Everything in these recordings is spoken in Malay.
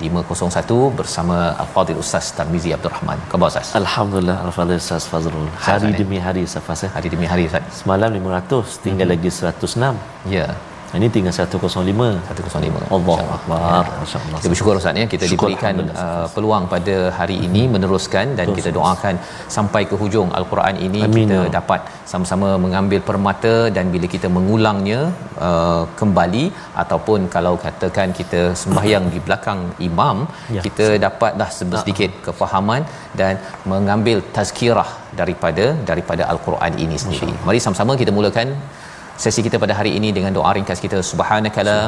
501 bersama Al-Fadhil Ustaz Tarmizi Abdul Rahman. Khabar Ustaz? Alhamdulillah Al-Fadhil Ustaz Fazrul. Hari Ustaz, demi hari Ustaz Fazrul. Hari demi hari Ustaz. Semalam 500, tinggal lagi 106. Ya. Ini tinggal 105. 105. Allah. Akbar. Masya-Allah. Kita bersyukur Ustaz ya kita Syukur, diberikan uh, peluang pada hari ini meneruskan dan Betul, kita doakan sampai ke hujung al-Quran ini Amin, kita ya dapat sama-sama mengambil permata dan bila kita mengulangnya uh, kembali ataupun kalau katakan kita sembahyang di belakang imam Ya. kita dapatlah sedikit kefahaman dan mengambil tazkirah daripada daripada al-Quran ini sendiri. Mari sama-sama kita mulakan sesi kita pada hari ini dengan doa ringkas kita. Subhanakala.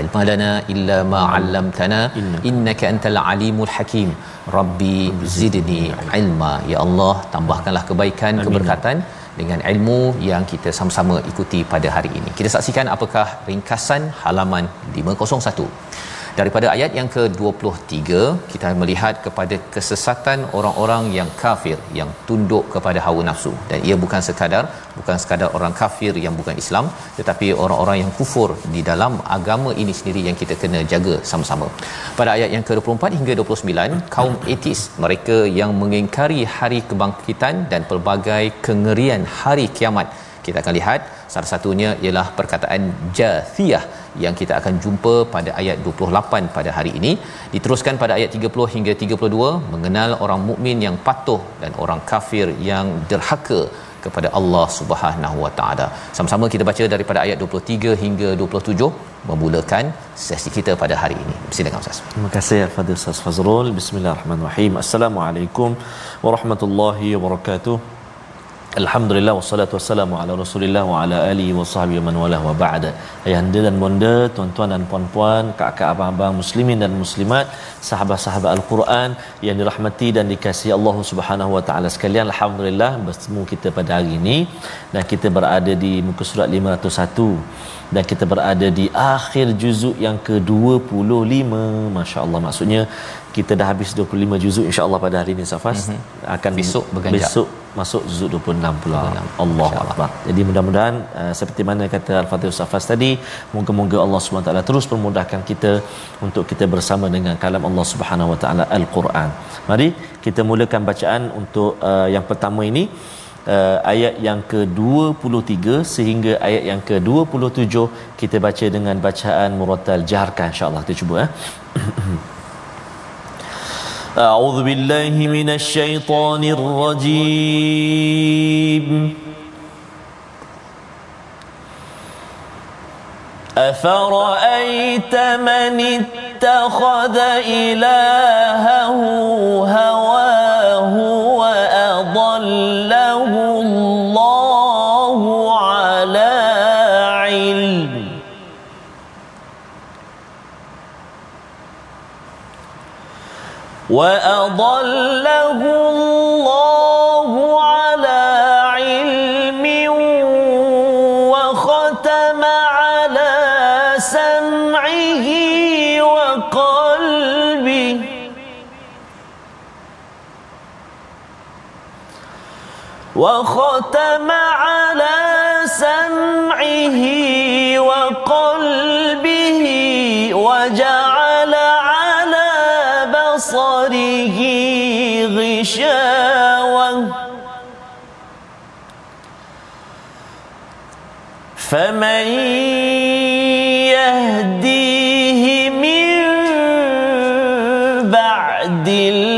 Ilma lana illa ma 'allamtana. Innaka antal alimul hakim. Rabbi zidni ilma. ya Allah tambahkanlah kebaikan keberkatan dengan ilmu yang kita sama-sama ikuti pada hari ini. Kita saksikan apakah ringkasan halaman 501 daripada ayat yang ke-23 kita melihat kepada kesesatan orang-orang yang kafir yang tunduk kepada hawa nafsu dan ia bukan sekadar bukan sekadar orang kafir yang bukan Islam tetapi orang-orang yang kufur di dalam agama ini sendiri yang kita kena jaga sama-sama. Pada ayat yang ke-24 hingga 29 kaum etis mereka yang mengingkari hari kebangkitan dan pelbagai kengerian hari kiamat kita akan lihat salah satunya ialah perkataan jathiyah yang kita akan jumpa pada ayat 28 pada hari ini diteruskan pada ayat 30 hingga 32 mengenal orang mukmin yang patuh dan orang kafir yang derhaka kepada Allah Subhanahu Wa Taala. Sama-sama kita baca daripada ayat 23 hingga 27 memulakan sesi kita pada hari ini. Silakan Ustaz. Terima kasih Al-Fadhil Ustaz Fazrul. Bismillahirrahmanirrahim. Assalamualaikum warahmatullahi wabarakatuh. Alhamdulillah wassalatu wassalamu ala Rasulillah wa ala alihi wa sahbihi man wala wa ba'da. Ayahanda dan bonda, tuan-tuan dan puan-puan, kakak abang-abang muslimin dan muslimat, sahabat-sahabat Al-Quran yang dirahmati dan dikasihi Allah Subhanahu wa taala sekalian. Alhamdulillah bertemu kita pada hari ini dan kita berada di muka surat 501 dan kita berada di akhir juzuk yang ke-25 masya-Allah maksudnya kita dah habis 25 juzuk insya-Allah pada hari ini Safas mm-hmm. akan Besok berganjak. besok masuk juzuk 26 pula 26. Allah InsyaAllah. akbar jadi mudah-mudahan uh, seperti mana kata Al-Fatih Safas tadi moga-moga Allah Taala terus permudahkan kita untuk kita bersama dengan kalam Allah Subhanahu Wa Taala Al-Quran mari kita mulakan bacaan untuk uh, yang pertama ini uh, ayat yang ke-23 sehingga ayat yang ke-27 kita baca dengan bacaan murattal jaharkan insya-Allah kita cuba eh أعوذ بالله من الشيطان الرجيم. أفرأيت من اتخذ إلهه هواه وأضله الله وأضله الله على علم وختم على سمعه وقلبه وختم على سمعه وقلبه وجعل بصره غشاوة. فمن يهديه من بعد الله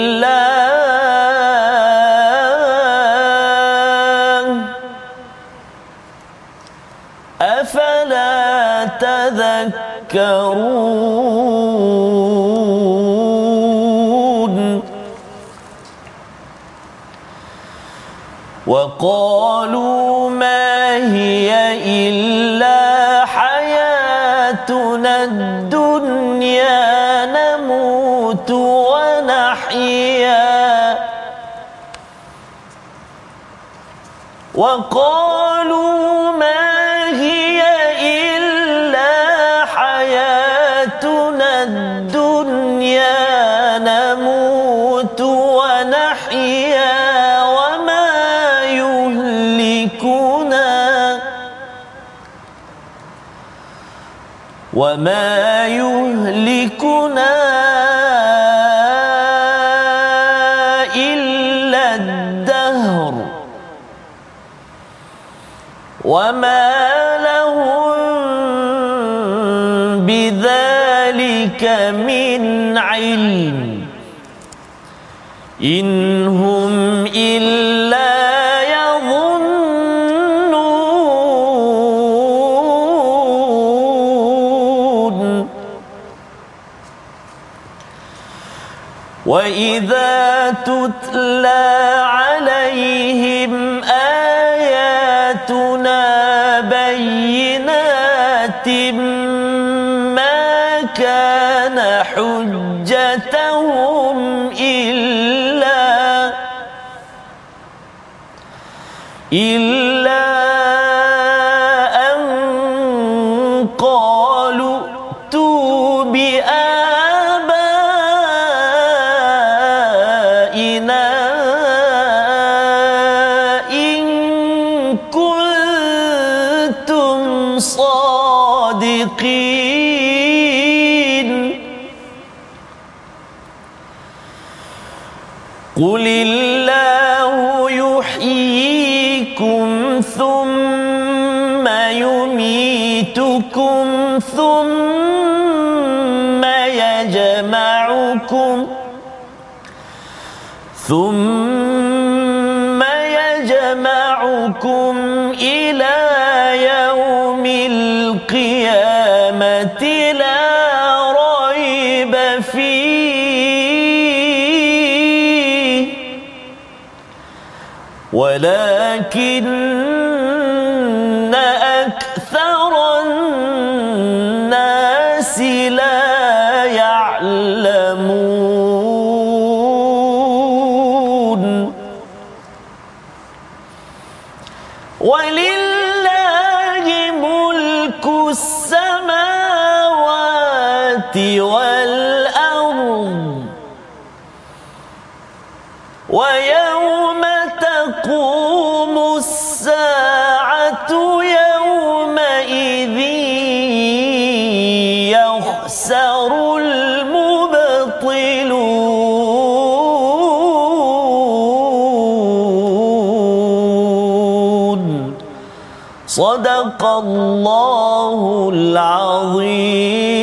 أفلا تذكرون؟ وقالوا ما هي إلا حياتنا الدنيا نموت ونحيا. وقالوا وما يهلكنا إلا الدهر وما لهم بذلك من علم إن وإذا تتلى عليهم آياتنا بينات ما كان حجتهم إلا إلا ثم يجمعكم إلى يوم القيامة لا ريب فيه ولكن أكثر الناس لا يخسر المبطلون صدق الله العظيم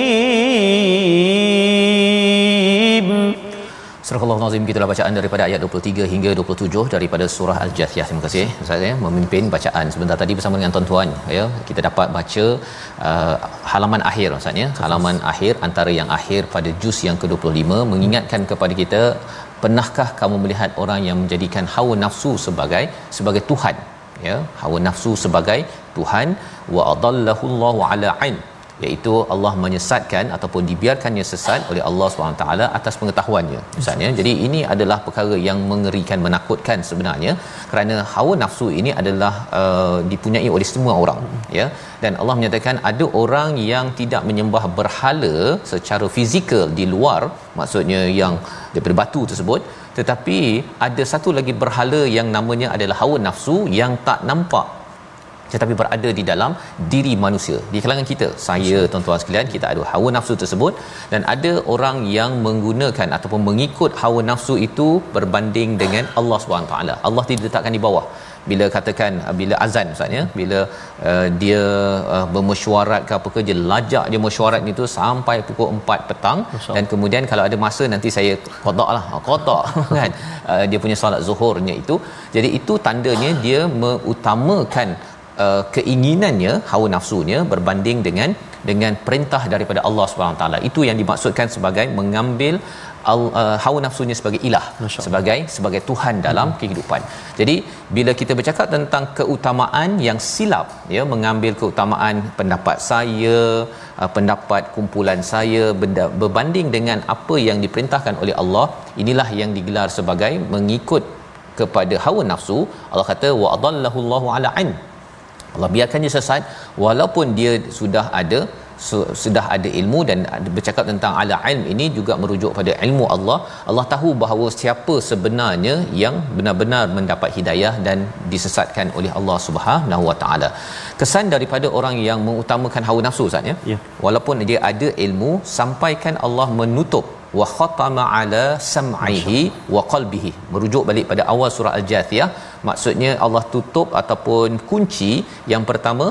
Nazim gitulah bacaan daripada ayat 23 hingga 27 daripada surah Al-Jathiyah. Terima kasih Ustaz ya memimpin bacaan sebentar tadi bersama dengan tuan-tuan ya. Kita dapat baca uh, halaman akhir Ustaz ya. Halaman akhir antara yang akhir pada juz yang ke-25 mengingatkan kepada kita pernahkah kamu melihat orang yang menjadikan hawa nafsu sebagai sebagai tuhan ya hawa nafsu sebagai tuhan wa adallahu Allahu ala ilm iaitu Allah menyesatkan ataupun dibiarkannya sesat oleh Allah SWT atas pengetahuannya. Misalnya jadi ini adalah perkara yang mengerikan menakutkan sebenarnya kerana hawa nafsu ini adalah uh, dipunyai oleh semua orang ya. Dan Allah menyatakan ada orang yang tidak menyembah berhala secara fizikal di luar maksudnya yang daripada batu tersebut tetapi ada satu lagi berhala yang namanya adalah hawa nafsu yang tak nampak tetapi berada di dalam diri manusia. Di kalangan kita saya tuan-tuan sekalian kita ada hawa nafsu tersebut dan ada orang yang menggunakan ataupun mengikut hawa nafsu itu berbanding dengan Allah SWT Allah tidak letakkan di bawah. Bila katakan uh, bila azan ustaz ya bila uh, dia uh, bermesyuarat ke apa ke dia lajak dia mesyuarat itu sampai pukul 4 petang. Dan kemudian kalau ada masa nanti saya qadaklah qadak kan? Uh, dia punya solat zuhurnya itu. Jadi itu tandanya dia mengutamakan uh, keinginannya hawa nafsunya berbanding dengan dengan perintah daripada Allah Subhanahu taala itu yang dimaksudkan sebagai mengambil uh, hawa nafsunya sebagai ilah sebagai sebagai tuhan dalam hmm. kehidupan. Jadi bila kita bercakap tentang keutamaan yang silap ya mengambil keutamaan pendapat saya, uh, pendapat kumpulan saya benda, berbanding dengan apa yang diperintahkan oleh Allah, inilah yang digelar sebagai mengikut kepada hawa nafsu. Allah kata wa adallahu Allahu ala an. Allah biarkan dia sesat walaupun dia sudah ada sudah ada ilmu dan bercakap tentang ala ilm ini juga merujuk pada ilmu Allah Allah tahu bahawa siapa sebenarnya yang benar-benar mendapat hidayah dan disesatkan oleh Allah Subhanahu Wa Taala. Kesan daripada orang yang mengutamakan hawa nafsu Ustaz ya? Yeah. walaupun dia ada ilmu sampaikan Allah menutup. Wa khatama ala sam'ihi wa qalbihi. Merujuk balik pada awal surah al-jathiyah maksudnya Allah tutup ataupun kunci yang pertama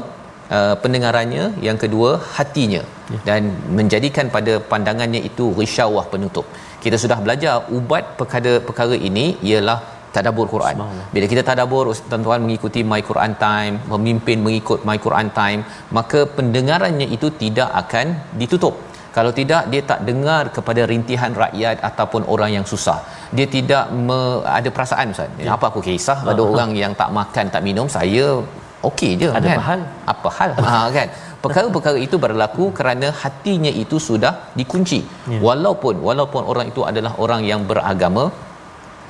uh, pendengarannya yang kedua hatinya ya. dan menjadikan pada pandangannya itu risyawah penutup kita sudah belajar ubat perkara-perkara ini ialah tadabbur Quran. Bila kita tadabbur tuan-tuan mengikuti My Quran Time, memimpin mengikut My Quran Time, maka pendengarannya itu tidak akan ditutup. Kalau tidak dia tak dengar kepada rintihan rakyat ataupun orang yang susah. Dia tidak me, ada perasaan ustaz. Ya. Apa aku kisah pada uh-huh. orang yang tak makan, tak minum, saya okey je ada kan hal apa hal ha kan perkara-perkara itu berlaku kerana hatinya itu sudah dikunci ya. walaupun walaupun orang itu adalah orang yang beragama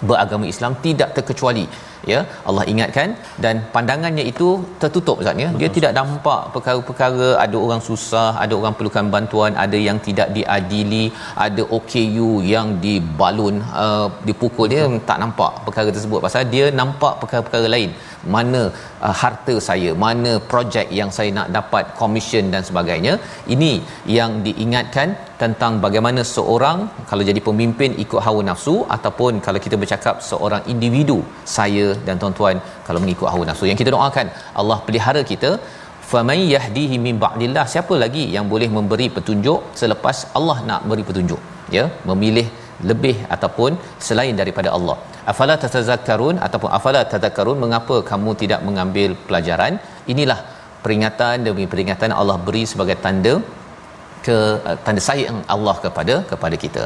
beragama Islam tidak terkecuali ya Allah ingatkan dan pandangannya itu tertutup Ustaz ya. Dia tidak nampak perkara-perkara ada orang susah ada orang perlukan bantuan ada yang tidak diadili ada OKU yang dibalun uh, dipukul. Dia tak nampak perkara tersebut. Pasal dia nampak perkara-perkara lain. Mana uh, harta saya mana projek yang saya nak dapat komisen dan sebagainya. Ini yang diingatkan tentang bagaimana seorang kalau jadi pemimpin ikut hawa nafsu ataupun kalau kita bercakap seorang individu saya dan tuan-tuan kalau mengikut hawa nafsu. Yang kita doakan Allah pelihara kita. Faman yahdihi min ba'dillah. Siapa lagi yang boleh memberi petunjuk selepas Allah nak beri petunjuk? Ya memilih lebih ataupun selain daripada Allah. Afala tatazakkarun ataupun afala tadhakkarun mengapa kamu tidak mengambil pelajaran? Inilah peringatan demi peringatan Allah beri sebagai tanda ke uh, tanda sayang Allah kepada kepada kita.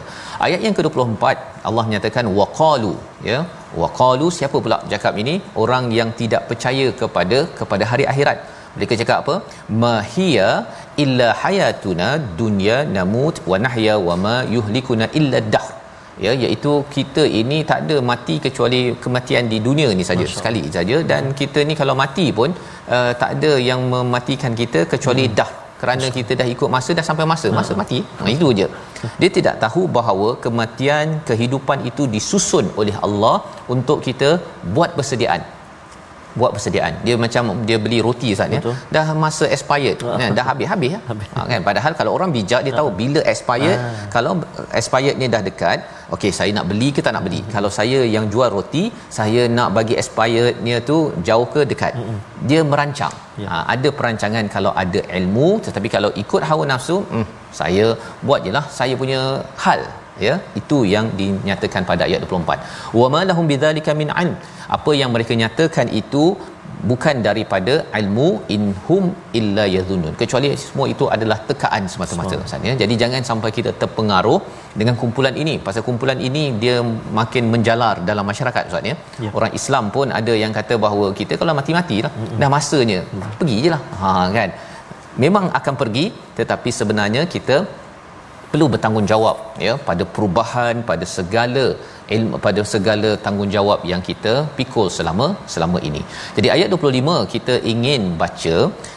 Ayat yang ke-24 Allah menyatakan waqalu ya. Waqalu siapa pula cakap ini? Orang yang tidak percaya kepada kepada hari akhirat. Mereka cakap apa? Mahiya illa hayatuna dunya namut wa nahya wa ma yuhlikuna illa dahr ya iaitu kita ini tak ada mati kecuali kematian di dunia ni saja sekali saja dan kita ni kalau mati pun uh, tak ada yang mematikan kita kecuali hmm. dah kerana kita dah ikut masa dah sampai masa masa mati. Ha, itu je. Dia tidak tahu bahawa kematian kehidupan itu disusun oleh Allah untuk kita buat persediaan buat persediaan. Dia macam dia beli roti Ustaz ya. Dah masa expired. Uh. kan dah habis-habis ya. Ha, kan padahal kalau orang bijak dia tahu bila expired kalau expirednya dah dekat okey saya nak beli ke tak nak beli? Uh kalau saya yang jual roti saya nak bagi expirednya tu jauh ke dekat? Uh dia merancang. Ha, ada perancangan kalau ada ilmu tetapi kalau ikut hawa nafsu hmm, saya buat jelah saya punya hal ya itu yang dinyatakan pada ayat 24 wa ma lahum bidzalika min an apa yang mereka nyatakan itu bukan daripada ilmu inhum illa yadhunnun kecuali semua itu adalah tekaan semata-mata maksudnya jadi jangan sampai kita terpengaruh dengan kumpulan ini. Pasal kumpulan ini dia makin menjalar dalam masyarakat ustaz ya. ya. Orang Islam pun ada yang kata bahawa kita kalau mati-matilah mm-hmm. dah masanya mm-hmm. pergi jelah ha kan. Memang akan pergi tetapi sebenarnya kita perlu bertanggungjawab ya pada perubahan pada segala ilmu pada segala tanggungjawab yang kita pikul selama selama ini. Jadi ayat 25 kita ingin baca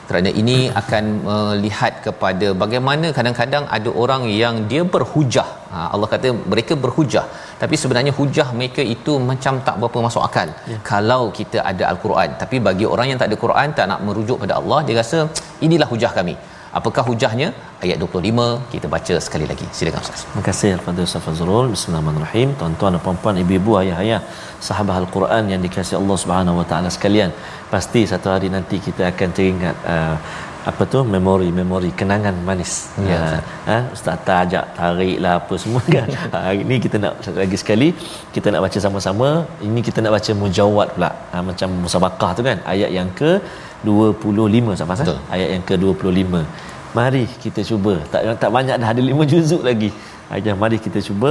kerana ini akan melihat kepada bagaimana kadang-kadang ada orang yang dia berhujah. Ha, Allah kata mereka berhujah tapi sebenarnya hujah mereka itu macam tak berapa masuk akal ya. kalau kita ada al-Quran. Tapi bagi orang yang tak ada Quran tak nak merujuk pada Allah dia rasa inilah hujah kami. Apakah hujahnya? Ayat 25 kita baca sekali lagi. Silakan Ustaz. Terima kasih kepada Ustaz Fazrul. Bismillahirrahmanirrahim. Tuan-tuan dan puan-puan, ibu-ibu, ayah-ayah, sahabat Al-Quran yang dikasihi Allah Subhanahu Wa Taala sekalian. Pasti satu hari nanti kita akan teringat uh, apa tu memori-memori kenangan manis. Ya. Uh, ha? Ustaz tak ajak tarik lah apa semua kan. Hari ni kita nak satu lagi sekali kita nak baca sama-sama. Ini kita nak baca mujawad pula. Ha, macam musabakah tu kan. Ayat yang ke 25 Ustaz Fazal. Ayat yang ke-25. Mari kita cuba. Tak tak banyak dah ada 5 juzuk lagi. Ayat mari kita cuba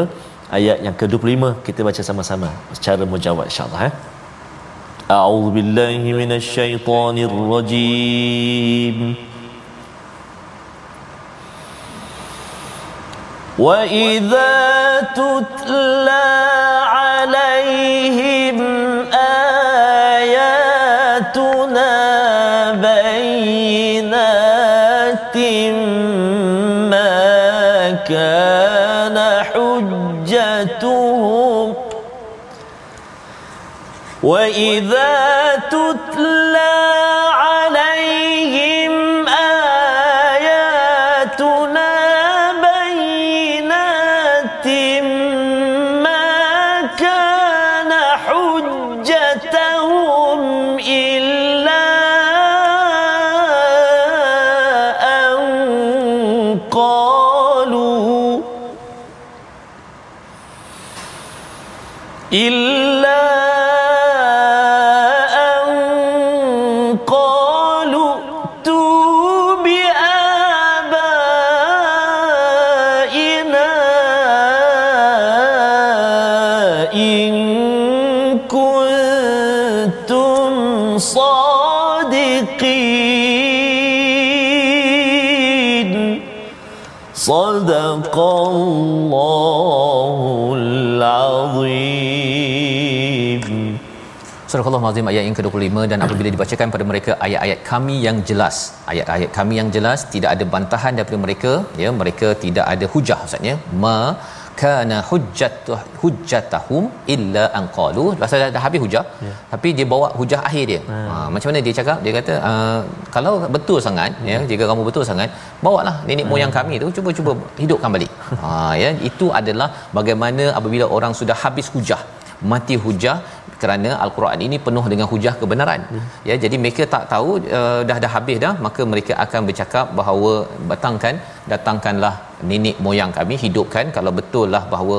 ayat yang ke-25 kita baca sama-sama secara mujawad insya-Allah eh. أعوذ بالله من الشيطان الرجيم. وإذا تتلى وإذا تتلى كنتم صادقين صدق الله العظيم Surah Allah Azim ayat yang ke-25 dan apabila dibacakan pada mereka ayat-ayat kami yang jelas ayat-ayat kami yang jelas tidak ada bantahan daripada mereka ya mereka tidak ada hujah maksudnya ma kana hujjatuh hujjatahum illa an qalu pasal dah, dah habis hujah ya. tapi dia bawa hujah akhir dia hmm. ha, macam mana dia cakap dia kata uh, kalau betul sangat ya, ya jika kamu betul sangat bawalah nenek hmm. moyang kami tu cuba-cuba hidupkan balik ha ya itu adalah bagaimana apabila orang sudah habis hujah mati hujah kerana al-Quran ini penuh dengan hujah kebenaran. Hmm. Ya, jadi mereka tak tahu uh, dah dah habis dah, maka mereka akan bercakap bahawa datangkan datangkanlah nenek moyang kami hidupkan kalau betul lah bahawa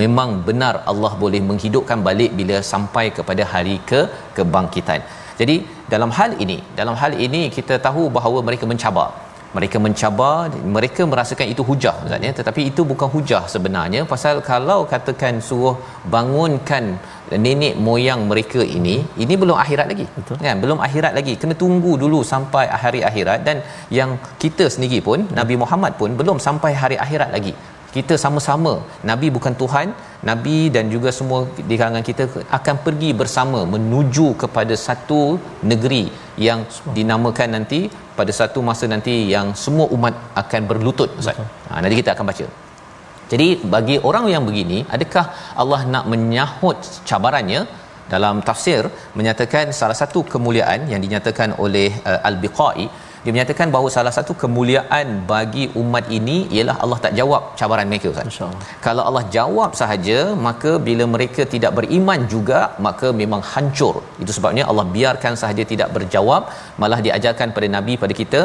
memang benar Allah boleh menghidupkan balik bila sampai kepada hari ke kebangkitan. Jadi dalam hal ini, dalam hal ini kita tahu bahawa mereka mencabar mereka mencabar mereka merasakan itu hujah maksudnya tetapi itu bukan hujah sebenarnya. Pasal kalau katakan suruh bangunkan nenek moyang mereka ini ini belum akhirat lagi. Betul. kan? Belum akhirat lagi. Kena tunggu dulu sampai hari akhirat. Dan yang kita sendiri pun. Nabi Muhammad pun belum sampai hari akhirat lagi kita sama-sama. Nabi bukan tuhan nabi dan juga semua di kalangan kita akan pergi bersama menuju kepada satu negeri yang dinamakan nanti pada satu masa nanti yang semua umat akan berlutut ustaz. Ha, nanti kita akan baca. Jadi bagi orang yang begini adakah Allah nak menyahut cabarannya? Dalam tafsir menyatakan salah satu kemuliaan yang dinyatakan oleh uh, al-biqai dia menyatakan bahawa salah satu kemuliaan bagi umat ini ialah Allah tak jawab cabaran mereka Ustaz. Kalau Allah jawab sahaja maka bila mereka tidak beriman juga maka memang hancur. Itu sebabnya Allah biarkan sahaja tidak berjawab malah diajarkan pada nabi pada kita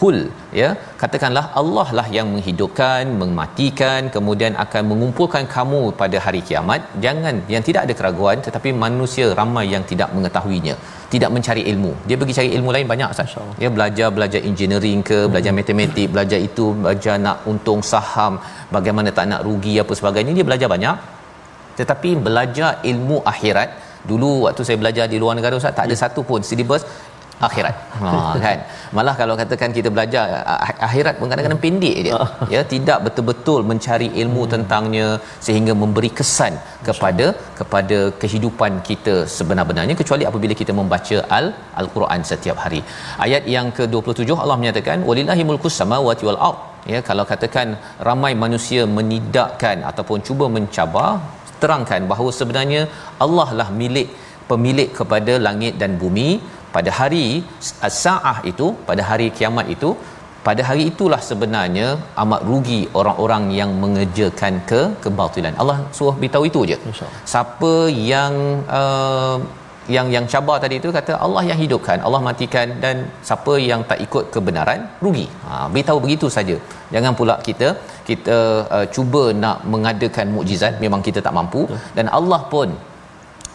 kul ya. Katakanlah Allah lah yang menghidupkan mematikan kemudian akan mengumpulkan kamu pada hari kiamat. Jangan yang tidak ada keraguan tetapi manusia ramai yang tidak mengetahuinya tidak mencari ilmu. Dia pergi cari ilmu lain banyak ustaz. Ya belajar belajar engineering ke belajar hmm. matematik belajar itu belajar nak untung saham bagaimana tak nak rugi apa sebagainya. Dia belajar banyak. Tetapi belajar ilmu akhirat dulu waktu saya belajar di luar negara ustaz tak ada ya. satu pun syllabus akhirat. Ha kan. Malah kalau katakan kita belajar ah, akhirat pun kadang-kadang pendek je. Ya, tidak betul-betul mencari ilmu tentangnya sehingga memberi kesan kepada kepada kehidupan kita sebenar-benarnya kecuali apabila kita membaca al al-Quran setiap hari. Ayat yang ke-27 Allah menyatakan walillahi mulkus samawati wal ard. Ya, kalau katakan ramai manusia menidakkan ataupun cuba mencabar terangkan bahawa sebenarnya Allah lah milik pemilik kepada langit dan bumi pada hari as-saah itu pada hari kiamat itu pada hari itulah sebenarnya amat rugi orang-orang yang mengerjakan ke kebatilan. Allah suruh beritahu itu je. Siapa yang uh, yang yang cabar tadi itu kata Allah yang hidupkan, Allah matikan dan siapa yang tak ikut kebenaran rugi. Ha beritahu begitu saja. Jangan pula kita kita uh, cuba nak mengadakan mukjizat memang kita tak mampu dan Allah pun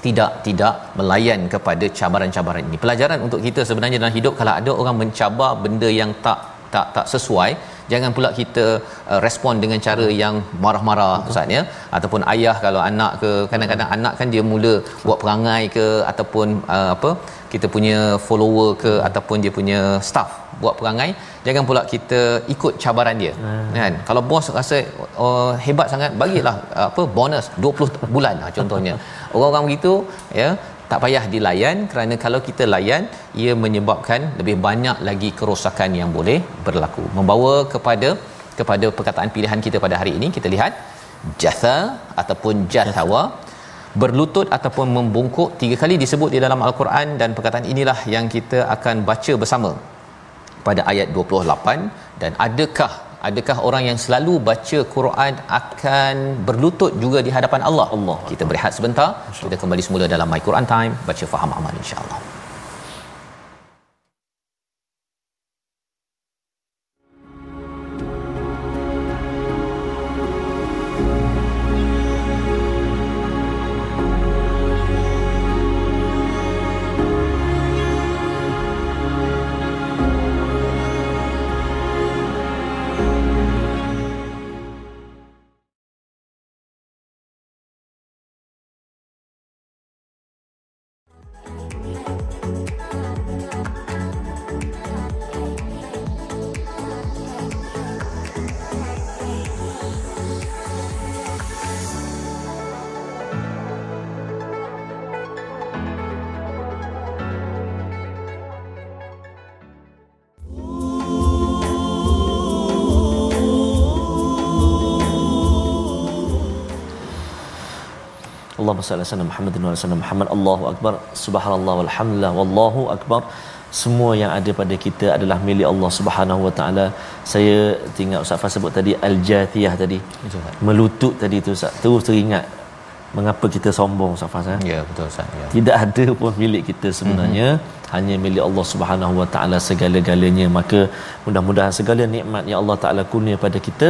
tidak tidak melayan kepada cabaran-cabaran ini. Pelajaran untuk kita sebenarnya dalam hidup kalau ada orang mencabar benda yang tak tak tak sesuai, jangan pula kita uh, respon dengan cara yang marah-marah ustaz ya ataupun ayah kalau anak ke kadang-kadang anak kan dia mula buat perangai ke ataupun uh, apa kita punya follower ke ataupun dia punya staff buat perangai jangan pula kita ikut cabaran dia. Hmm. kan? Kalau bos rasa oh, hebat sangat bagilah apa bonus 20 bulan. Lah contohnya. Orang-orang begitu ya tak payah dilayan kerana kalau kita layan ia menyebabkan lebih banyak lagi kerosakan yang boleh berlaku. Membawa kepada kepada perkataan pilihan kita pada hari ini kita lihat jatha ataupun jathawa berlutut ataupun membungkuk tiga kali disebut di dalam al-Quran dan perkataan inilah yang kita akan baca bersama pada ayat 28 dan adakah adakah orang yang selalu baca Quran akan berlutut juga di hadapan Allah? Allah. Kita berehat sebentar. Kita kembali semula dalam my Quran time. Baca faham amal insyaallah Allahumma salli ala Muhammad wa ala Muhammad Allahu akbar subhanallah walhamdulillah wallahu akbar semua yang ada pada kita adalah milik Allah Subhanahu wa taala. Saya tinggal Ustaz Fah sebut tadi al-jathiyah tadi. Melutut tadi tu Ustaz. Terus teringat mengapa kita sombong Ustaz Fah eh? Ya betul Ustaz ya. Tidak ada pun milik kita sebenarnya mm-hmm. Hanya milik Allah Subhanahu wa taala segala-galanya maka mudah-mudahan segala nikmat yang Allah taala kurnia pada kita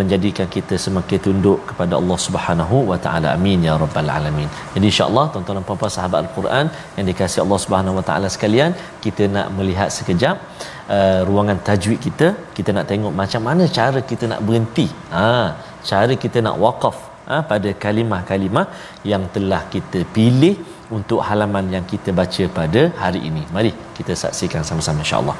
menjadikan kita semakin tunduk kepada Allah Subhanahu wa taala amin ya rabbal alamin. Jadi insya-Allah tuan-tuan dan puan-puan sahabat al-Quran yang dikasihi Allah Subhanahu wa taala sekalian kita nak melihat sekejap uh, ruangan tajwid kita kita nak tengok macam mana cara kita nak berhenti. Ha cara kita nak wakaf ha, pada kalimah-kalimah yang telah kita pilih untuk halaman yang kita baca pada hari ini. Mari kita saksikan sama-sama insya-Allah.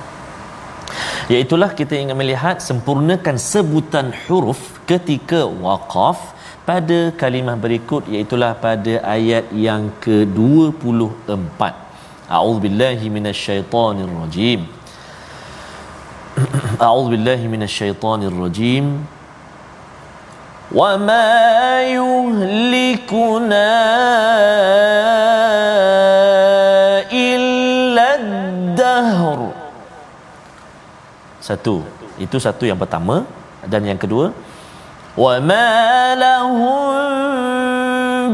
Iaitulah kita ingin melihat sempurnakan sebutan huruf ketika waqaf pada kalimah berikut iaitulah pada ayat yang ke-24. A'udzubillahi minasyaitonirrajim. A'udzubillahi minasyaitonirrajim. وما يهلكنا إلا الدهر satu itu satu yang pertama dan yang kedua wa ma lahum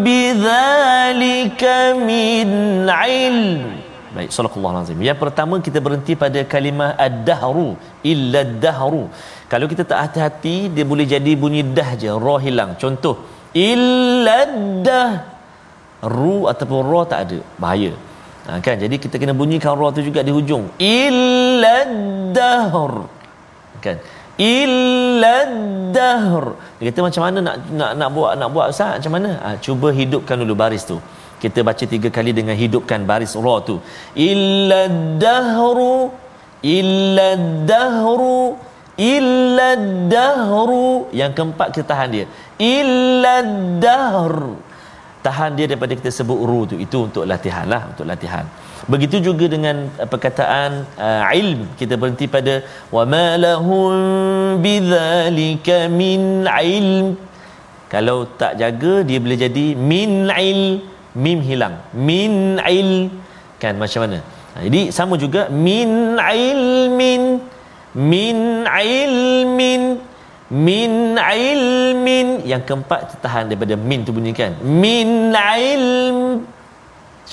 bidzalika min ilm Baik, sallallahu alaihi Yang pertama kita berhenti pada kalimah ad-dahru illa ad-dahru. Kalau kita tak hati-hati dia boleh jadi bunyi dah je, ra hilang. Contoh, illa dah ru ataupun ra tak ada. Bahaya. Ha, kan? Jadi kita kena bunyikan ra tu juga di hujung. Illa dahr. Kan? Illa dahr. Dia kata macam mana nak nak nak buat nak buat Ustaz? Macam mana? Ha, cuba hidupkan dulu baris tu kita baca tiga kali dengan hidupkan baris ra tu illa dahru illa dahru yang keempat kita tahan dia. Illa dahr tahan dia daripada kita sebut ru tu. Itu untuk latihan lah untuk latihan. Begitu juga dengan uh, perkataan uh, ilm. Kita berhenti pada wa ma lahum bidzalika min ilm. Kalau tak jaga dia boleh jadi min il mim hilang. Min il. Kan macam mana? Jadi sama juga min ilmin min ilmin min ilmin. Yang keempat tahan daripada min tu bunyikan. Min ilm.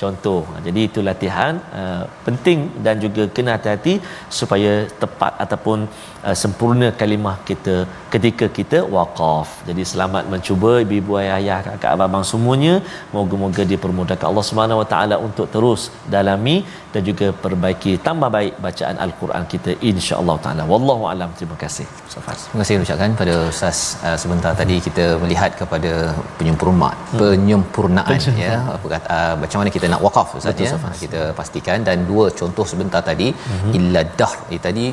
Contoh. Jadi itu latihan uh, penting dan juga kena hati-hati supaya tepat ataupun uh, sempurna kalimah kita ketika kita waqaf. Jadi selamat mencuba ibu-ibu ayah-ayah kakak abang semuanya. Moga-moga dipermudahkan Allah Subhanahu Wa Taala untuk terus dalami dan juga perbaiki tambah baik bacaan al-Quran kita insya-Allah taala. Wallahu alam. Terima kasih Safas terima kasih ucapkan pada ustaz uh, sebentar tadi kita melihat kepada penyempurnaan hmm. penyempurnaan ya uh, macam mana kita nak waqaf ustaz ya. Kita pastikan. Dan dua contoh sebentar tadi hmm. illa dahr. Tadi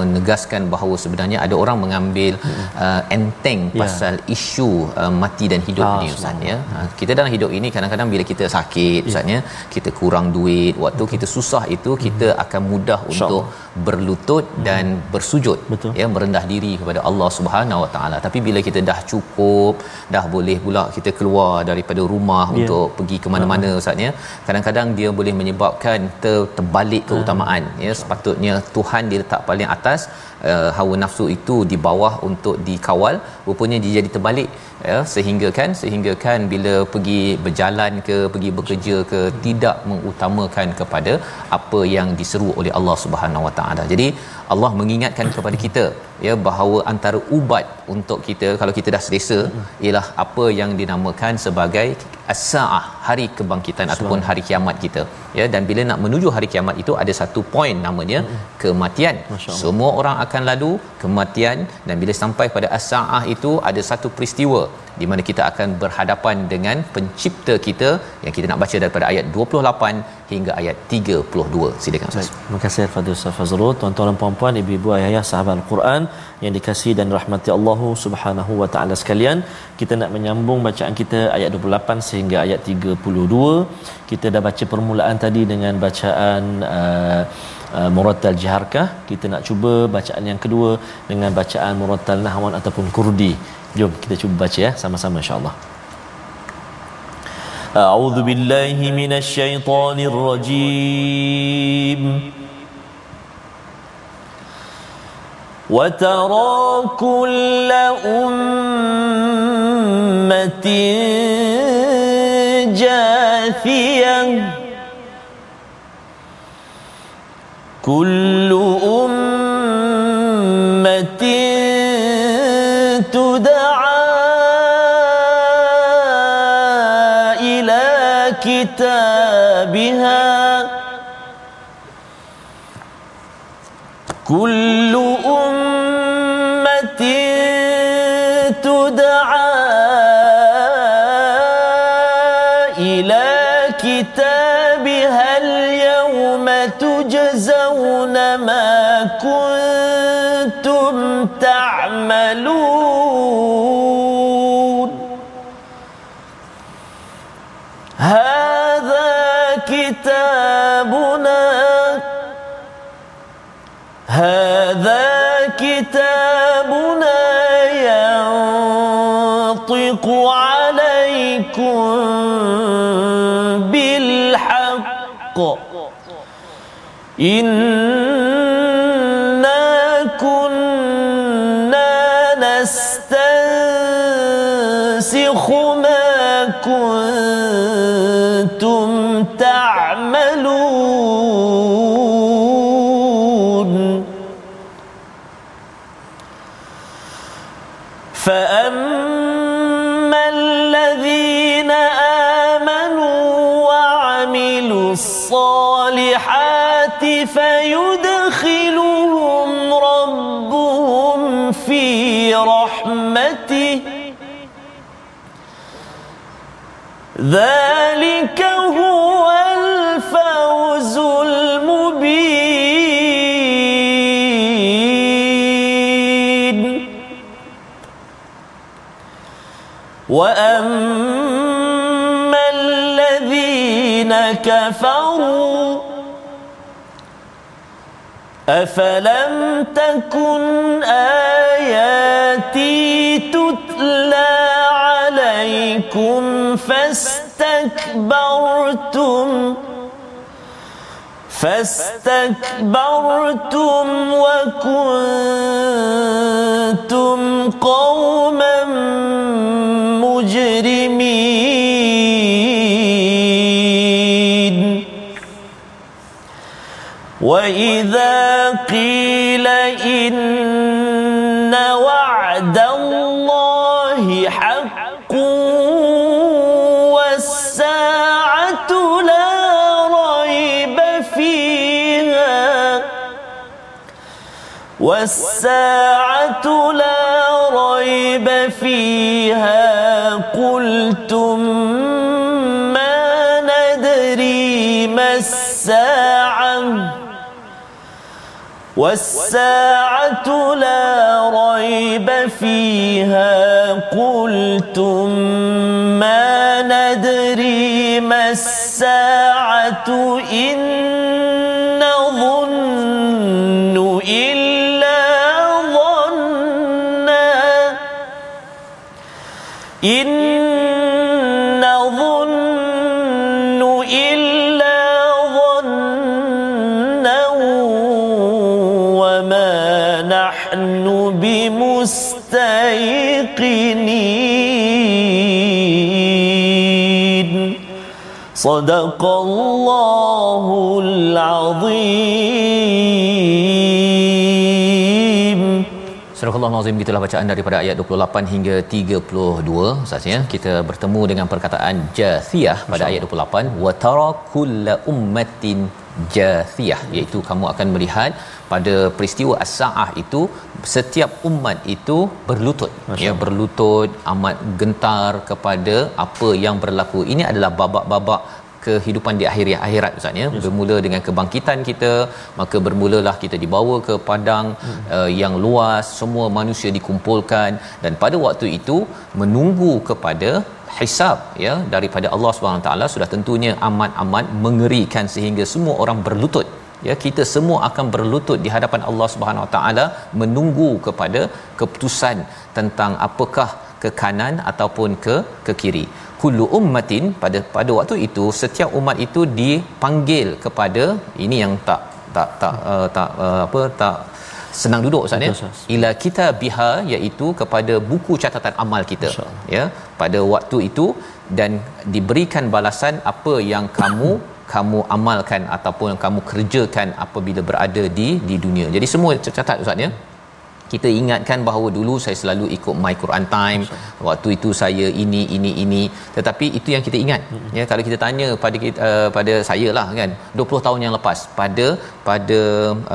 menegaskan bahawa sebenarnya ada orang mengambil hmm. uh, enteng ya. pasal isu uh, mati dan hidup ah, ni ustaz ya uh, kita dalam hidup ini kadang-kadang bila kita sakit ya. ustaz ya kita kurang duit waktu kita susah itu kita hmm. akan mudah untuk berlutut hmm. dan bersujud Betul. ya merendah diri kepada Allah Subhanahu Wa Taala tapi bila kita dah cukup dah boleh pula kita keluar daripada rumah yeah. untuk pergi ke mana-mana uh ustaz ya kadang-kadang dia boleh menyebabkan ter- terbalik keutamaan uh ya sepatutnya Tuhan diletak paling atas uh, hawa nafsu itu di bawah untuk dikawal rupanya dia jadi terbalik. Ya sehingga kan sehingga kan bila pergi berjalan ke pergi bekerja ke tidak mengutamakan kepada apa yang diseru oleh Allah Subhanahu Wa Taala. Jadi Allah mengingatkan kepada kita ya bahawa antara ubat untuk kita kalau kita dah selesa ialah apa yang dinamakan sebagai as-saah hari kebangkitan Sebab. ataupun hari kiamat kita. Ya dan bila nak menuju hari kiamat itu ada satu poin namanya kematian. Semua orang akan lalu kematian dan bila sampai pada as-saah itu ada satu peristiwa di mana kita akan berhadapan dengan pencipta kita yang kita nak baca daripada ayat 28 hingga ayat 32 silakan Ustaz. Terima kasih Al-Fadhil Ustaz Fazrul, tuan-tuan dan puan-puan, ibu-ibu, ayah-ayah, sahabat Al-Quran yang dikasihi dan rahmati Allah Subhanahu wa taala sekalian. Kita nak menyambung bacaan kita ayat 28 sehingga ayat 32. Kita dah baca permulaan tadi dengan bacaan uh, uh, Murattal Jiharkah. Kita nak cuba bacaan yang kedua dengan bacaan Murattal Nahwan ataupun Kurdi. Jom kita cuba baca ya sama-sama insya-Allah. أعوذ بالله من الشيطان الرجيم وترى كل أمة جاثية كل كتابنا. هذا كتابنا ينطق عليكم بالحق. إنا ذلك هو الفوز المبين. وأما الذين كفروا أفلم تكن آياتي تتلى عليكم فاس فاستكبرتم. فاستكبرتم وكنتم قوما مجرمين. وإذا قيل إن والساعة لا ريب فيها. قلتم ما ندري ما الساعة. والساعة لا ريب فيها. قلتم ما ندري ما الساعة. إن نظن إلا إن نظن إلا ظنا وما نحن بمستيقنين صدق الله العظيم Surah Al-Azim gitulah bacaan daripada ayat 28 hingga 32 Ustaz ya. Kita bertemu dengan perkataan jathiyah pada ayat 28 wa tara kulla ummatin jathiyah iaitu kamu akan melihat pada peristiwa as-saah itu setiap umat itu berlutut Masya ya berlutut amat gentar kepada apa yang berlaku. Ini adalah babak-babak kehidupan di akhir akhirat Ustaz ya. Bermula dengan kebangkitan kita maka bermulalah kita dibawa ke padang hmm. uh, yang luas semua manusia dikumpulkan. Dan pada waktu itu menunggu kepada hisab ya daripada Allah Subhanahu taala sudah tentunya amat-amat mengerikan sehingga semua orang berlutut. Ya kita semua akan berlutut di hadapan Allah Subhanahu taala menunggu kepada keputusan tentang apakah ke kanan ataupun ke ke kiri kullu ummatin pada pada waktu itu setiap umat itu dipanggil kepada ini yang tak tak tak uh, tak uh, apa tak senang duduk Ustaz ya? Ila kita biha iaitu kepada buku catatan amal kita ya? Pada waktu itu dan diberikan balasan apa yang kamu kamu amalkan ataupun yang kamu kerjakan apabila berada di di dunia. Jadi semua tercatat Ustaz ya kita ingatkan bahawa dulu saya selalu ikut my Quran time. Waktu itu saya ini ini ini. Tetapi itu yang kita ingat. Mm-hmm. ya kalau kita tanya pada kita, uh, pada saya lah kan. 20 tahun yang lepas pada pada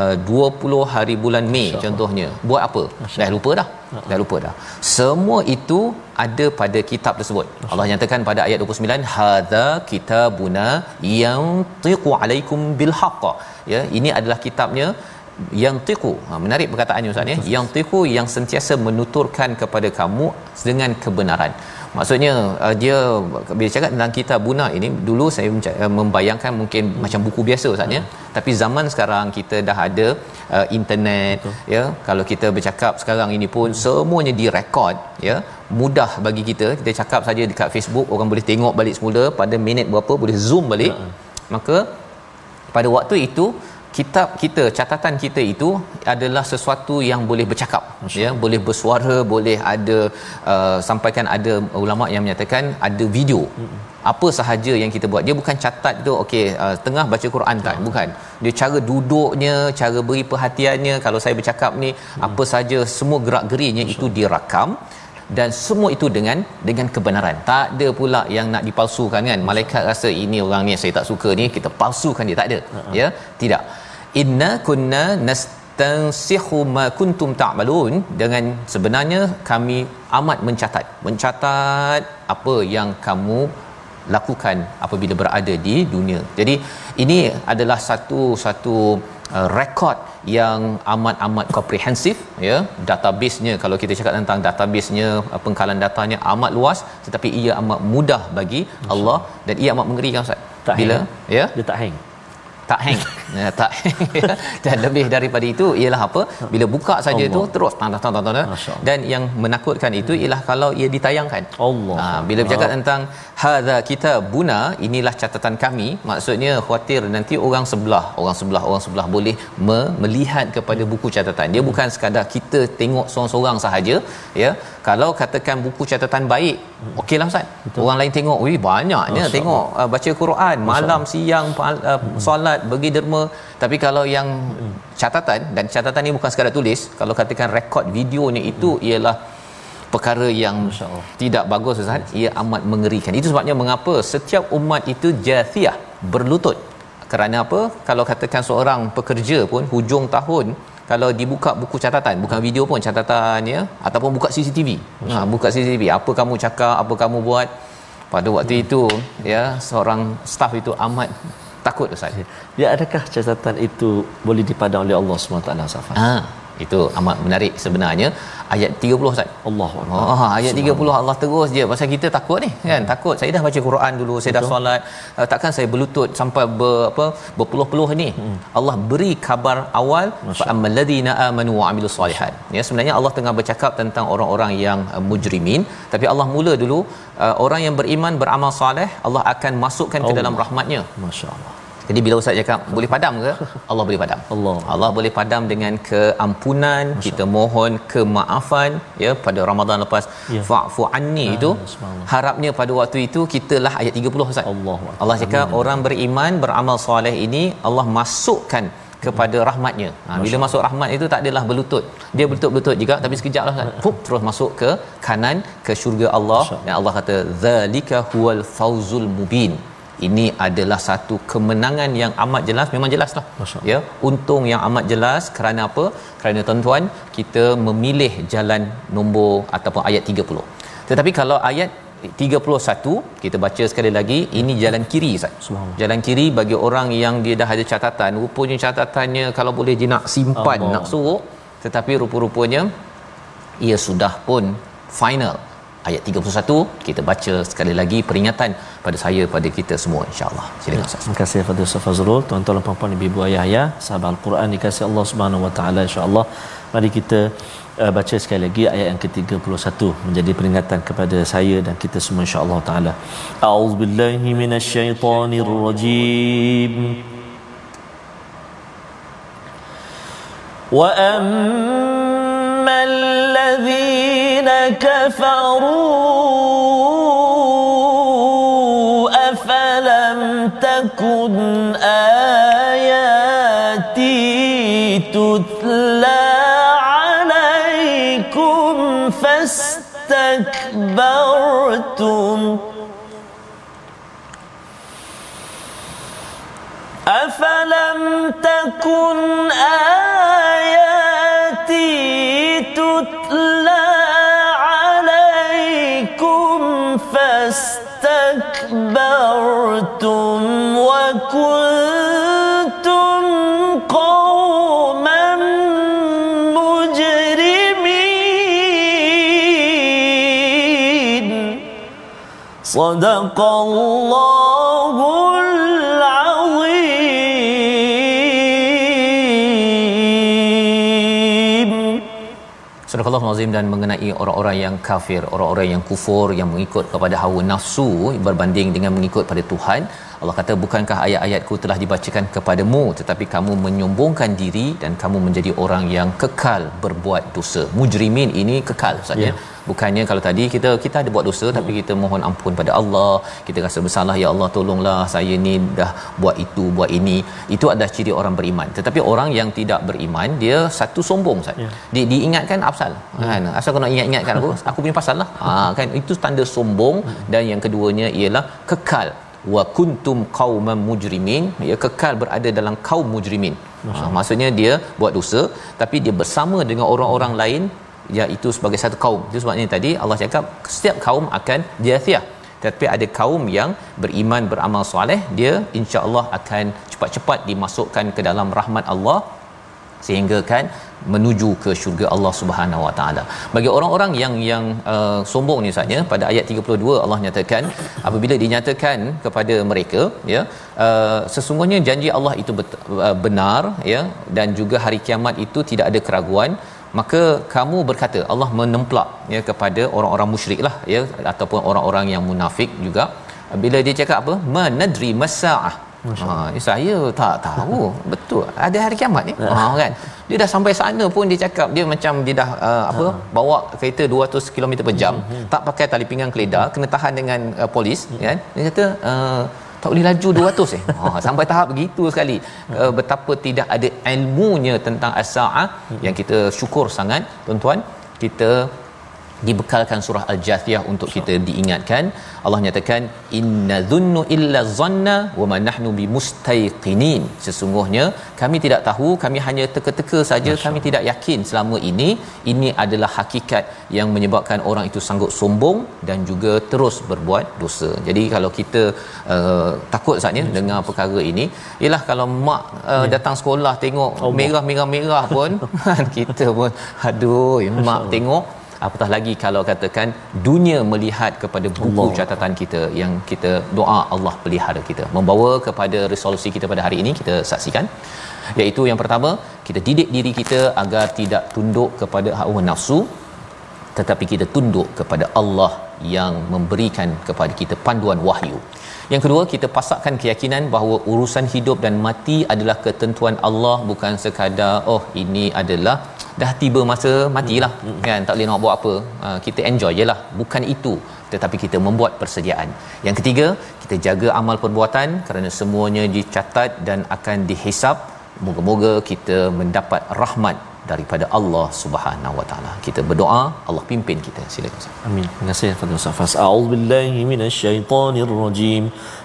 uh, 20 hari bulan Mei contohnya buat apa? Dah lupa dah. Dah lupa dah. Semua itu ada pada kitab tersebut. Allah nyatakan pada ayat 29 hadza kitabuna yang tiqu alaikum bil haqq. Ya ini adalah kitabnya yang tiku. Ha, menarik perkataannya ustaz ya. Yang tiku yang sentiasa menuturkan kepada kamu dengan kebenaran. Maksudnya uh, dia bila cakap tentang kitab buna ini dulu saya uh, membayangkan mungkin hmm. macam buku biasa ustaz ya. Tapi zaman sekarang kita dah ada uh, internet Betul. ya. Kalau kita bercakap sekarang ini pun hmm. semuanya direkod ya. Mudah bagi kita. Kita cakap saja dekat Facebook orang boleh tengok balik semula. Pada minit berapa boleh zoom balik. Hmm. maka pada waktu itu kitab kita catatan kita itu adalah sesuatu yang boleh bercakap. Masya. ya boleh bersuara boleh ada uh, sampaikan ada ulama yang menyatakan ada video. Apa sahaja yang kita buat. Dia bukan catat tu okey uh, tengah baca Quran tak bukan. Dia cara duduknya cara beri perhatiannya. Kalau saya bercakap ni mm-hmm. apa sahaja semua gerak-gerinya Masya. itu dirakam dan semua itu dengan dengan kebenaran. Tak ada pula yang nak dipalsukan kan. Malaikat rasa ini orang ni saya tak suka ni kita palsukan dia. Tak ada. Uh-huh. ya? Tidak. Inna kunna nastansikhu ma kuntum ta'malun. Dengan sebenarnya kami amat mencatat. Mencatat apa yang kamu lakukan apabila berada di dunia. Jadi ini adalah satu satu uh, rekod yang amat-amat komprehensif ya databasenya kalau kita cakap tentang databasenya uh, pengkalan datanya amat luas tetapi ia amat mudah bagi Allah dan ia amat mengerikan ustaz Tak bila hang. ya Dia tak hang. Tak hang. Ya, tak. Ya. dan lebih daripada itu ialah apa? Bila buka saja Allah. tu terus tang tang tang dan yang menakutkan itu ialah kalau ia ditayangkan. Allah. ha, bila bercakap tentang hadza kita buna inilah catatan kami. Maksudnya khawatir nanti orang sebelah orang sebelah orang sebelah boleh me- melihat kepada buku catatan. Dia bukan sekadar kita tengok seorang-seorang sahaja ya kalau katakan buku catatan baik okeylah ustaz. Orang lain tengok wih banyaknya Masya tengok uh, baca Quran malam siang pal- uh, solat bagi derma. Tapi kalau yang catatan dan catatan ni bukan sekadar tulis kalau katakan rekod videonya itu ialah perkara yang Allah. tidak bagus Ustaz. Ia amat mengerikan. Itu sebabnya mengapa setiap umat itu jathiyah berlutut. Kerana apa? Kalau katakan seorang pekerja pun hujung tahun kalau dibuka buku catatan bukan video pun catatan ya ataupun buka CCTV ha buka CCTV apa kamu cakap apa kamu buat? Pada waktu itu ya seorang staf itu amat takut Ustaz. Ya adakah catatan itu boleh dipandang oleh Allah SWT Safan? ha itu amat menarik sebenarnya. Ayat 30 Ustaz. Allah Oh, ayat 30 Allah terus je. Pasal kita takut ni kan? Takut. Saya dah baca Quran dulu saya dah solat. Uh, takkan saya berlutut sampai ber, apa berpuluh-puluh ni? Hmm. Allah beri kabar awal fa ammal ladina amanu wa amilus solihat ya sebenarnya Allah tengah bercakap tentang orang-orang yang uh, mujrimin. Tapi Allah mula dulu uh, orang yang beriman beramal soleh Allah akan masukkan ke Allah. dalam rahmatnya. Masya Allah jadi bila ustaz cakap boleh padam ke Allah boleh padam Allah. Allah boleh padam dengan keampunan Masya kita mohon kemaafan ya pada Ramadan lepas Ya. fa'fu anni itu harapnya pada waktu itu kitalah ayat 30 ustaz Allah Allah cakap orang beriman beramal soleh ini Allah masukkan kepada rahmatnya. Ha, bila masuk rahmat itu tak adalah berlutut. Dia berlutut-berlutut juga tapi sekejap lah kan. Pup, terus masuk ke kanan ke syurga Allah dan Allah kata zalika huwal fauzul mubin. Ini adalah satu kemenangan yang amat jelas memang jelaslah. Ya, untung yang amat jelas kerana apa? Kerana tuan-tuan kita memilih jalan nombor ataupun ayat 30. Tetapi kalau ayat 31 kita baca sekali lagi ini jalan kiri Ustaz. Jalan kiri bagi orang yang dia dah ada catatan, rupanya catatannya kalau boleh dia nak simpan, Allah. nak suruh tetapi rupa-rupanya ia sudah pun final ayat 31 kita baca sekali lagi peringatan pada saya pada kita semua insyaallah silakan ya, ustaz. terima kasih kepada ustaz Fazrul. Tuan-tuan dan puan-puan ibu ayah ya sahabat al-Quran dikasihi Allah Subhanahu wa taala insyaallah mari kita uh, baca sekali lagi ayat yang ke-31 menjadi peringatan kepada saya dan kita semua insya Allah taala. Auzubillahi minasyaitonirrajim. وَأَمَّا الَّذِينَ الذين كفروا أفلم تكن آياتي تتلى عليكم فاستكبرتم أفلم تكن آياتي فاستكبرتم وكنتم قوما مجرمين صدق الله العظيم Surah Al-Azim dan mengenai orang-orang yang kafir, orang-orang yang kufur yang mengikut kepada hawa nafsu berbanding dengan mengikut pada Tuhan. Allah kata bukankah ayat-ayatku telah dibacakan kepadamu tetapi kamu menyombongkan diri dan kamu menjadi orang yang kekal berbuat dosa. Mujrimin ini kekal saja. Ya. Bukannya kalau tadi kita kita ada buat dosa tapi kita mohon ampun pada Allah, kita rasa bersalah ya Allah tolonglah saya ni dah buat itu, buat ini. Itu adalah ciri orang beriman. Tetapi orang yang tidak beriman dia satu sombong Ustaz. Ya. Di, diingatkan apsal. Kan? Asal kau nak ingat-ingatkan aku, aku punya pasal lah. Ha, kan itu tanda sombong dan yang keduanya ialah kekal wa kuntum qauman mujrimin ya kekal berada dalam kaum mujrimin ha, maksudnya dia buat dosa tapi dia bersama dengan orang-orang lain iaitu sebagai satu kaum itu sebabnya tadi Allah cakap setiap kaum akan jathiyah tapi ada kaum yang beriman beramal soleh dia insya-Allah akan cepat-cepat dimasukkan ke dalam rahmat Allah sehingga kan menuju ke syurga Allah Subhanahu Wa Taala. Bagi orang-orang yang yang uh, sombong ni saja pada ayat 32 Allah nyatakan apabila dinyatakan kepada mereka ya uh, sesungguhnya janji Allah itu bet- uh, benar ya dan juga hari kiamat itu tidak ada keraguan maka kamu berkata Allah menemplak ya kepada orang-orang musyrik lah ya ataupun orang-orang yang munafik juga. Bila dia cakap apa? Manadri masaah Ha, saya tak tahu. Betul. Ada hari kiamat ni. Ha kan? Dia dah sampai sana pun dia cakap dia macam dia dah uh, apa bawa kereta 200 km per jam. Tak pakai tali pinggang keledar kena tahan dengan uh, polis kan? Dia kata uh, tak boleh laju 200 eh? Ha, sampai tahap begitu sekali. Uh, betapa tidak ada ilmunya tentang as-saah yang kita syukur sangat tuan-tuan. Kita dibekalkan surah al-jathiyah untuk kita diingatkan. Allah nyatakan inna dhunnu illa zanna wa ma nahnu bimustaiqinin sesungguhnya kami tidak tahu kami hanya teka-teka saja kami tidak yakin selama ini ini adalah hakikat yang menyebabkan orang itu sanggup sombong dan juga terus berbuat dosa. Jadi kalau kita uh, takut saatnya yes. dengar perkara ini ialah kalau mak uh, yeah. datang sekolah tengok merah-merah-merah pun kita pun aduh mak tengok apatah lagi kalau katakan dunia melihat kepada buku Allah. catatan kita yang kita doa Allah pelihara kita. Membawa kepada resolusi kita pada hari ini kita saksikan. Iaitu yang pertama kita didik diri kita agar tidak tunduk kepada hawa nafsu tetapi kita tunduk kepada Allah yang memberikan kepada kita panduan wahyu yang kedua kita pasakkan keyakinan bahawa urusan hidup dan mati adalah ketentuan Allah bukan sekadar oh ini adalah dah tiba masa matilah. Hmm. kan? Tak boleh nak buat apa. Uh, kita enjoy je lah. Bukan itu. Tetapi kita membuat persediaan. Yang ketiga kita jaga amal perbuatan kerana semuanya dicatat dan akan dihisap. Moga-moga kita mendapat rahmat daripada Allah Subhanahu Wa Taala. Kita berdoa, Allah pimpin kita. Silakan Ustaz. Amin. Terima kasih kepada Ustaz Fas. A'udzubillahi minasyaitonirrajim.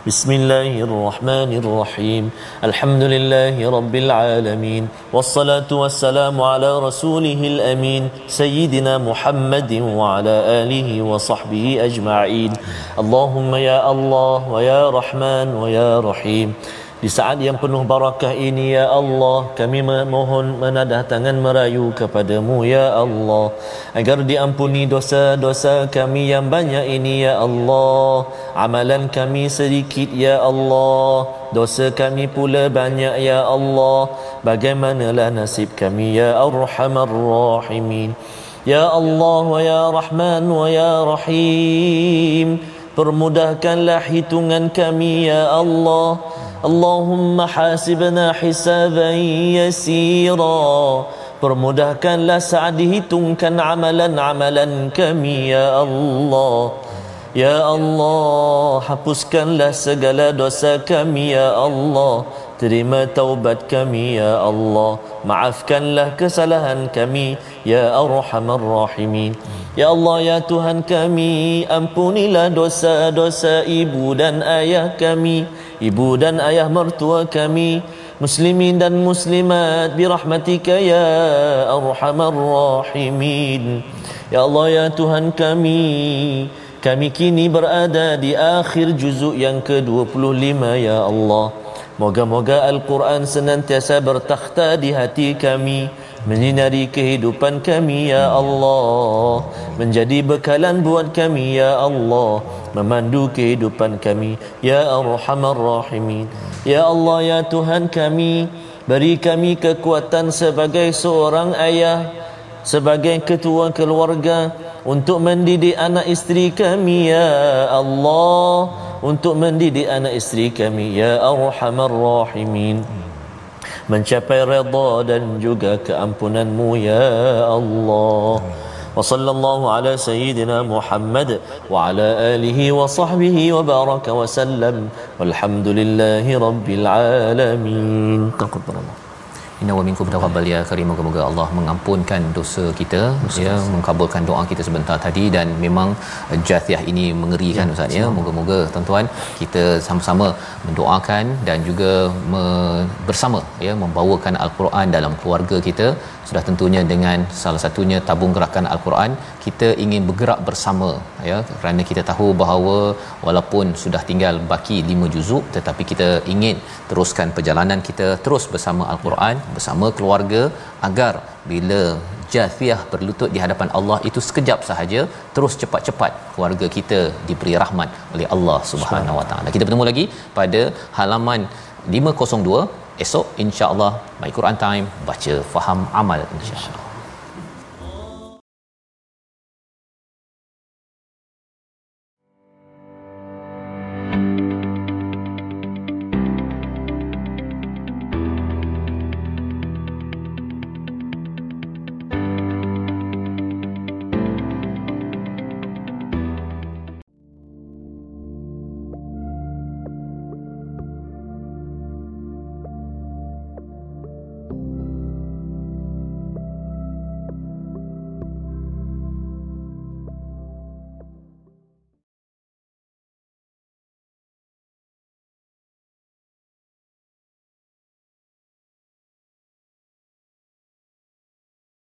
Bismillahirrahmanirrahim. Alhamdulillahi rabbil alamin. Wassalatu wassalamu ala rasulihil amin. Sayyidina Muhammadin wa ala alihi wa sahbihi ajma'in. Allahumma ya Allah wa ya Rahman wa ya Rahim. Di saat yang penuh barakah ini ya Allah kami memohon menadah tangan merayu kepadamu ya Allah. Agar diampuni dosa-dosa kami yang banyak ini ya Allah. Amalan kami sedikit ya Allah. Dosa kami pula banyak ya Allah. Bagaimanalah nasib kami ya Arhamar Rahimin? Ya Allah wa ya Rahman wa ya Rahim. Permudahkanlah hitungan kami ya Allah Allahumma hasibna حسابا يسيرا Permudahkanlah saat dihitungkan amalan-amalan kami ya Allah. Ya Allah hapuskanlah segala dosa kami ya Allah. Terima taubat kami ya Allah. Maafkanlah kesalahan kami ya arhamar rahimin. Ya Allah ya Tuhan kami ampunilah dosa-dosa ibu dan ayah kami ibu dan ayah mertua kami muslimin dan muslimat birahmatika ya arhamar rahimin. Ya Allah ya Tuhan kami kami kini berada di akhir juzuk yang ke-25 ya Allah. Moga-moga al-Quran senantiasa bertakhta di hati kami menyinari kehidupan kami ya Allah. Menjadi bekalan buat kami ya Allah. Memandu kehidupan kami ya arhamar rahimin. Ya Allah ya Tuhan kami beri kami kekuatan sebagai seorang ayah sebagai ketua keluarga untuk mendidik anak isteri kami ya Allah untuk mendidik anak isteri kami ya arhamar rahimin mencapai redha dan juga keampunanmu ya Allah وصلى الله على سيدنا محمد وعلى آله وصحبه وبارك وسلم والحمد لله رب العالمين تقبل الله Inna wa minkum taqabbal ya karim moga-moga Allah mengampunkan dosa kita ya mengabulkan doa kita sebentar tadi dan memang uh, Jathiyah ini mengerikan ya, Ustaz ya. moga-moga tuan-tuan kita sama-sama mendoakan dan juga me- bersama ya membawakan al-Quran dalam keluarga kita. Sudah tentunya dengan salah satunya tabung gerakan al-Quran kita ingin bergerak bersama ya kerana kita tahu bahawa walaupun sudah tinggal baki 5 juzuk tetapi kita ingin teruskan perjalanan kita terus bersama al-Quran bersama keluarga agar bila jathiyah berlutut di hadapan Allah itu sekejap sahaja terus cepat-cepat keluarga kita diberi rahmat oleh Allah Subhanahu Wa Taala. Kita bertemu lagi pada halaman 502 esok insya-Allah My Quran Time baca faham amal insya-Allah.